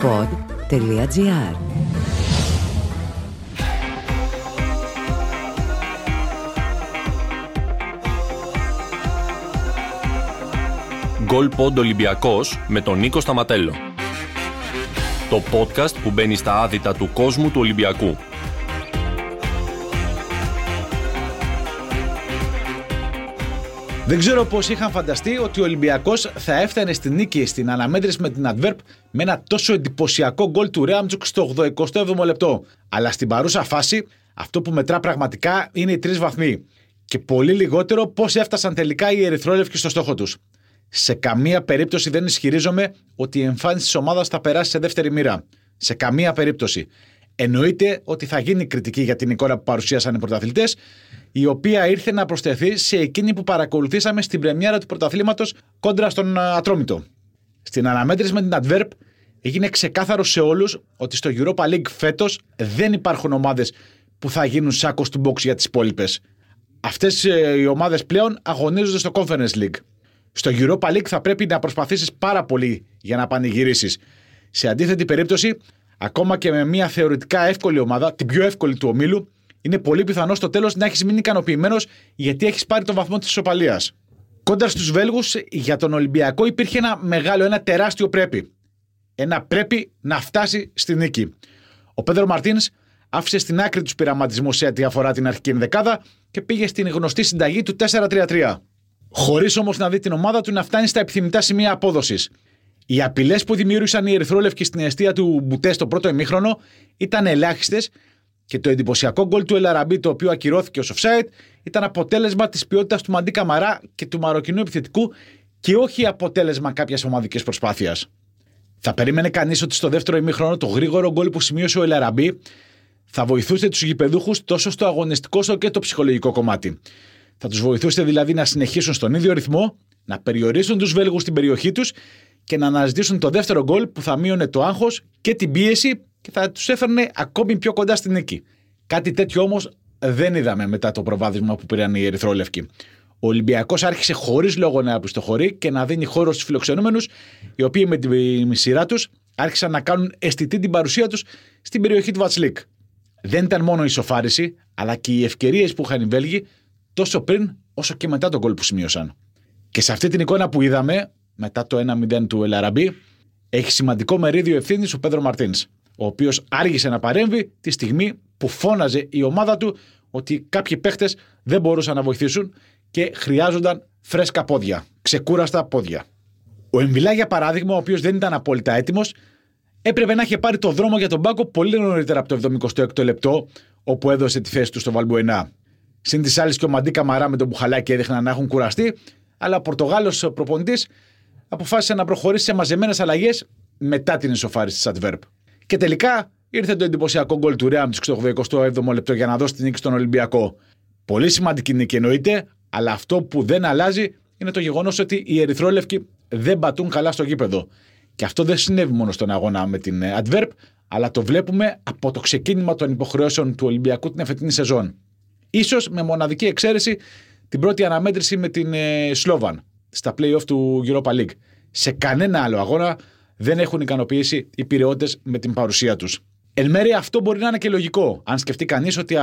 pod.gr Γκολ Πόντ Ολυμπιακός με τον Νίκο Σταματέλο. Το podcast που μπαίνει στα άδυτα του κόσμου του Ολυμπιακού. Δεν ξέρω πώς είχαν φανταστεί ότι ο Ολυμπιακός θα έφτανε στη νίκη στην αναμέτρηση με την Adverb με ένα τόσο εντυπωσιακό γκολ του Ρέαμτζουκ στο 87ο λεπτό. Αλλά στην παρούσα φάση, αυτό που μετρά πραγματικά είναι οι τρεις βαθμοί. Και πολύ λιγότερο πώς έφτασαν τελικά οι Ερυθρόλευκοι στο στόχο τους. Σε καμία περίπτωση δεν ισχυρίζομαι ότι η εμφάνιση της ομάδας θα περάσει σε δεύτερη μοίρα. Σε καμία περίπτωση. Εννοείται ότι θα γίνει κριτική για την εικόνα που παρουσίασαν οι πρωταθλητές, η οποία ήρθε να προσθεθεί σε εκείνη που παρακολουθήσαμε στην πρεμιέρα του πρωταθλήματος κόντρα στον ε, Ατρόμητο. Στην αναμέτρηση με την Adverb έγινε ξεκάθαρο σε όλους ότι στο Europa League φέτος δεν υπάρχουν ομάδες που θα γίνουν σάκος του box για τις υπόλοιπες. Αυτές ε, οι ομάδες πλέον αγωνίζονται στο Conference League. Στο Europa League θα πρέπει να προσπαθήσεις πάρα πολύ για να πανηγυρίσεις. Σε αντίθετη περίπτωση, ακόμα και με μια θεωρητικά εύκολη ομάδα, την πιο εύκολη του ομίλου, είναι πολύ πιθανό στο τέλος να έχεις μείνει ικανοποιημένος γιατί έχεις πάρει τον βαθμό της ισοπαλίας. Κόντρα στους Βέλγους, για τον Ολυμπιακό υπήρχε ένα μεγάλο, ένα τεράστιο πρέπει. Ένα πρέπει να φτάσει στη νίκη. Ο Πέδρο Μαρτίνς άφησε στην άκρη τους πειραματισμούς σε ό,τι αφορά την αρχική ενδεκάδα και πήγε στην γνωστή συνταγή του 4-3-3. Χωρίς όμως να δει την ομάδα του να φτάνει στα επιθυμητά σημεία απόδοσης. Οι απειλές που δημιούργησαν οι Ερυθρόλευκοι στην αιστεία του Μπουτέ στο πρώτο ημίχρονο ήταν ελάχιστες και το εντυπωσιακό γκολ του Ελαραμπή, το οποίο ακυρώθηκε ως offside, ήταν αποτέλεσμα της ποιότητας του Μαντί Καμαρά και του μαροκινού επιθετικού και όχι αποτέλεσμα κάποιας ομαδικής προσπάθειας. Θα περίμενε κανείς ότι στο δεύτερο ημίχρονο το γρήγορο γκολ που σημείωσε ο Ελαραμπή θα βοηθούσε τους γηπεδούχους τόσο στο αγωνιστικό όσο και το ψυχολογικό κομμάτι. Θα τους βοηθούσε δηλαδή να συνεχίσουν στον ίδιο ρυθμό, να περιορίσουν τους Βέλγους στην περιοχή τους και να αναζητήσουν το δεύτερο γκολ που θα μείωνε το άγχος και την πίεση και θα τους έφερνε ακόμη πιο κοντά στην νίκη. Κάτι τέτοιο όμως δεν είδαμε μετά το προβάδισμα που πήραν οι Ερυθρόλευκοι. Ο Ολυμπιακός άρχισε χωρίς λόγο να απιστοχωρεί και να δίνει χώρο στους φιλοξενούμενους, οι οποίοι με τη σειρά τους άρχισαν να κάνουν αισθητή την παρουσία τους στην περιοχή του Βατσλίκ. Δεν ήταν μόνο η σοφάριση, αλλά και οι ευκαιρίες που είχαν οι Βέλγοι τόσο πριν όσο και μετά τον γκολ που σημείωσαν. Και σε αυτή την εικόνα που είδαμε, μετά το 1-0 του Ελαραμπή, έχει σημαντικό μερίδιο ευθύνης ο Πέδρο Μαρτίνς ο οποίος άργησε να παρέμβει τη στιγμή που φώναζε η ομάδα του ότι κάποιοι παίχτες δεν μπορούσαν να βοηθήσουν και χρειάζονταν φρέσκα πόδια, ξεκούραστα πόδια. Ο Εμβιλά, για παράδειγμα, ο οποίος δεν ήταν απόλυτα έτοιμος, έπρεπε να είχε πάρει το δρόμο για τον Πάκο πολύ νωρίτερα από το 76ο λεπτό, όπου έδωσε τη θέση του στο Βαλμπουενά. Συν της άλλης και ο Μαντί Καμαρά με τον Μπουχαλάκι έδειχναν να έχουν κουραστεί, αλλά ο Πορτογάλος προπονητής αποφάσισε να προχωρήσει σε μαζεμένες αλλαγές μετά την ισοφάριση της Adverb. Και τελικά ήρθε το εντυπωσιακό γκολ του Ρέαμ στο 87ο λεπτό για να δώσει την νίκη στον Ολυμπιακό. Πολύ σημαντική νίκη εννοείται, αλλά αυτό που δεν αλλάζει είναι το γεγονός ότι οι Ερυθρόλευκοι δεν πατούν καλά στο γήπεδο. Και αυτό δεν συνέβη μόνο στον αγώνα με την ε, Adverb, αλλά το βλέπουμε από το ξεκίνημα των υποχρεώσεων του Ολυμπιακού την εφετινή σεζόν. σω με μοναδική εξαίρεση την πρώτη αναμέτρηση με την ε, Σλόβαν στα playoff του Europa League. Σε κανένα άλλο αγώνα δεν έχουν ικανοποιήσει οι πυρεώτε με την παρουσία τους. Εν μέρει αυτό μπορεί να είναι και λογικό, αν σκεφτεί κανείς ότι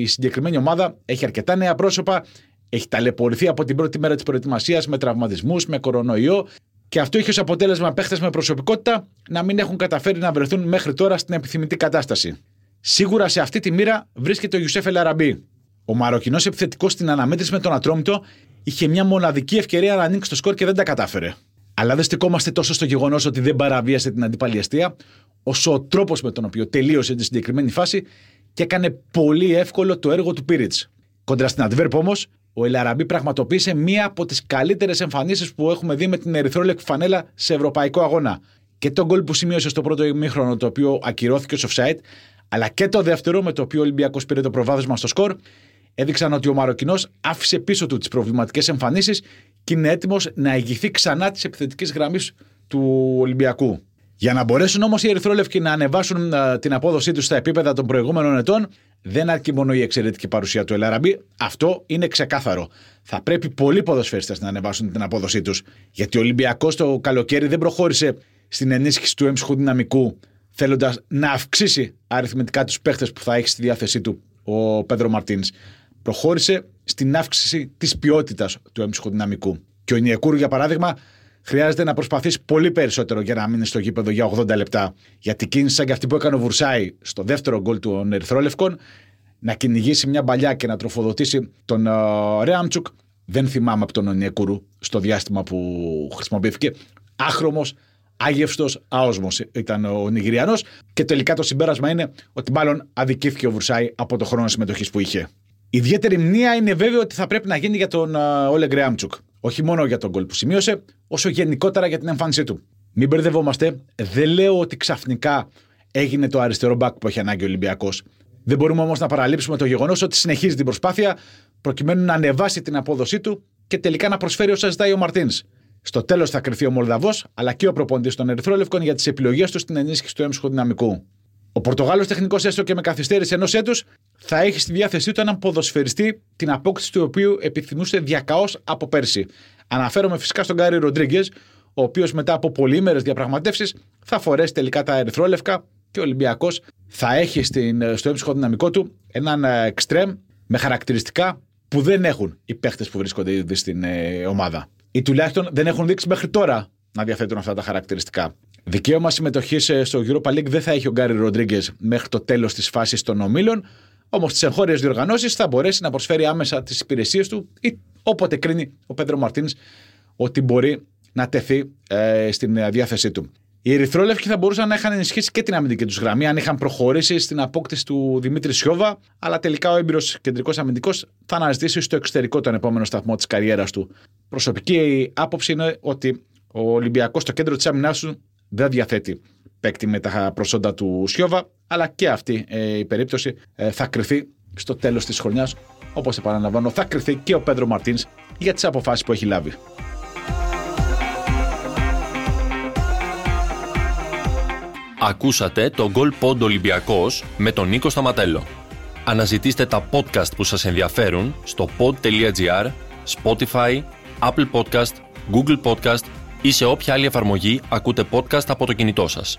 η συγκεκριμένη ομάδα έχει αρκετά νέα πρόσωπα, έχει ταλαιπωρηθεί από την πρώτη μέρα της προετοιμασίας με τραυματισμούς, με κορονοϊό και αυτό είχε ως αποτέλεσμα παίχτες με προσωπικότητα να μην έχουν καταφέρει να βρεθούν μέχρι τώρα στην επιθυμητή κατάσταση. Σίγουρα σε αυτή τη μοίρα βρίσκεται ο Ιουσέφ Ελαραμπή. Ο Μαροκινός επιθετικός στην αναμέτρηση με τον Ατρόμητο είχε μια μοναδική ευκαιρία να ανοίξει το σκορ και δεν τα κατάφερε. Αλλά δεν στεκόμαστε τόσο στο γεγονός ότι δεν παραβίασε την αντίπαλη αστεία, όσο ο τρόπος με τον οποίο τελείωσε τη συγκεκριμένη φάση και έκανε πολύ εύκολο το έργο του Πίριτς. Κοντρα στην Αντβέρπ όμως, ο Ελαραμπή πραγματοποίησε μία από τις καλύτερες εμφανίσεις που έχουμε δει με την ερυθρόλεκ φανέλα σε ευρωπαϊκό αγώνα. Και το γκολ που σημείωσε στο πρώτο ημίχρονο, το οποίο ακυρώθηκε ως offside, αλλά και το δεύτερο με το οποίο ο Ολυμπιακός πήρε το προβάδισμα στο σκορ, έδειξαν ότι ο Μαροκινός άφησε πίσω του τις προβληματικές εμφανίσεις και είναι έτοιμος να ηγηθεί ξανά της επιθετικής γραμμής του Ολυμπιακού. Για να μπορέσουν όμως οι Ερυθρόλευκοι να ανεβάσουν την απόδοσή τους στα επίπεδα των προηγούμενων ετών, δεν αρκεί μόνο η εξαιρετική παρουσία του Ελαραμπή. Αυτό είναι ξεκάθαρο. Θα πρέπει πολλοί ποδοσφαίριστε να ανεβάσουν την απόδοσή τους. Γιατί ο Ολυμπιακός το καλοκαίρι δεν προχώρησε στην ενίσχυση του έμψυχου δυναμικού, θέλοντας να αυξήσει αριθμητικά τους παίχτες που θα έχει στη διάθεσή του ο Πέδρο Μαρτίνς. Προχώρησε στην αύξηση της ποιότητας του έμψυχου δυναμικού. Και ο Νιεκούρ, για παράδειγμα, χρειάζεται να προσπαθήσει πολύ περισσότερο για να μείνει στο γήπεδο για 80 λεπτά. Γιατί κίνηση σαν και αυτή που έκανε ο Βουρσάη στο δεύτερο γκολ του Ερυθρόλευκων, να κυνηγήσει μια παλιά και να τροφοδοτήσει τον uh, Ρέαμτσουκ, δεν θυμάμαι από τον Ονιεκούρου στο διάστημα που χρησιμοποιήθηκε. Άχρωμος, άγευστος, άοσμος ήταν ο Νιγηριανός. Και τελικά το συμπέρασμα είναι ότι μάλλον αδικήθηκε ο Βουρσάη από το χρόνο συμμετοχής που είχε. Ιδιαίτερη μνήμα είναι βέβαιο ότι θα πρέπει να γίνει για τον Όλεγκ Ρέαμτσουκ. Όχι μόνο για τον γκολ που σημείωσε, όσο γενικότερα για την εμφάνισή του. Μην μπερδευόμαστε, δεν λέω ότι ξαφνικά έγινε το αριστερό μπακ που έχει ανάγκη ο Ολυμπιακός. Δεν μπορούμε όμως να παραλείψουμε το γεγονός ότι συνεχίζει την προσπάθεια προκειμένου να ανεβάσει την απόδοσή του και τελικά να προσφέρει όσα ζητάει ο Μαρτίνς. Στο τέλος θα κρυθεί ο Μολδαβός αλλά και ο προπονητή των Ερυθρόλευκων για τις επιλογές τους στην ενίσχυση του έμψυχου δυναμικού. Ο Πορτογάλος τεχνικός, έστω και με καθυστέρηση ενός έτους, θα έχεις στη διάθεσή του έναν ποδοσφαιριστή, την απόκτηση του οποίου επιθυμούσε διακαώς από πέρσι. Αναφέρομαι φυσικά στον Γκάρι Ροντρίγκες, ο οποίος μετά από πολύμερες διαπραγματεύσεις θα φορέσει τελικά τα ερυθρόλευκα και ο Ολυμπιακός θα έχει στην, στο έμψυχο δυναμικό του έναν εξτρέμ με χαρακτηριστικά που δεν έχουν οι παίχτες που βρίσκονται ήδη στην ε, ομάδα. Ή τουλάχιστον δεν έχουν δείξει μέχρι τώρα να διαθέτουν αυτά τα χαρακτηριστικά. Δικαίωμα συμμετοχής ε, στο Europa League δεν θα έχει ο Γκάρι Ροντρίγκες μέχρι το τέλος της φάσης των ομίλων. Όμως στι εγχώριες διοργανώσεις θα μπορέσει να προσφέρει άμεσα τις υπηρεσίες του ή όποτε κρίνει ο Πέντρο Μαρτίνς ότι μπορεί να τεθεί ε, στην διάθεσή του. Οι Ερυθρόλευκοι θα μπορούσαν να είχαν ενισχύσει και την αμυντική τους γραμμή αν είχαν προχωρήσει στην απόκτηση του Δημήτρη Σιώβα, αλλά τελικά ο έμπειρος κεντρικός αμυντικός θα αναζητήσει στο εξωτερικό τον επόμενο σταθμό της καριέρας του. Προσωπική άποψη είναι ότι ο Ολυμπιακός στο κέντρο της άμυνάς του δεν διαθέτει παίκτη με τα προσόντα του Σιώβα, αλλά και αυτή ε, η περίπτωση ε, θα κρυθεί στο τέλος της χρονιάς. Όπως επαναλαμβάνω, θα κρυθεί και ο Πέντρο Μαρτίνς για τις αποφάσεις που έχει λάβει. Ακούσατε το Goal Pod Ολυμπιακός με τον Νίκο Σταματέλο. Αναζητήστε τα podcast που σας ενδιαφέρουν στο pod.gr, Spotify, Apple Podcast, Google Podcast ή σε όποια άλλη εφαρμογή ακούτε podcast από το κινητό σας.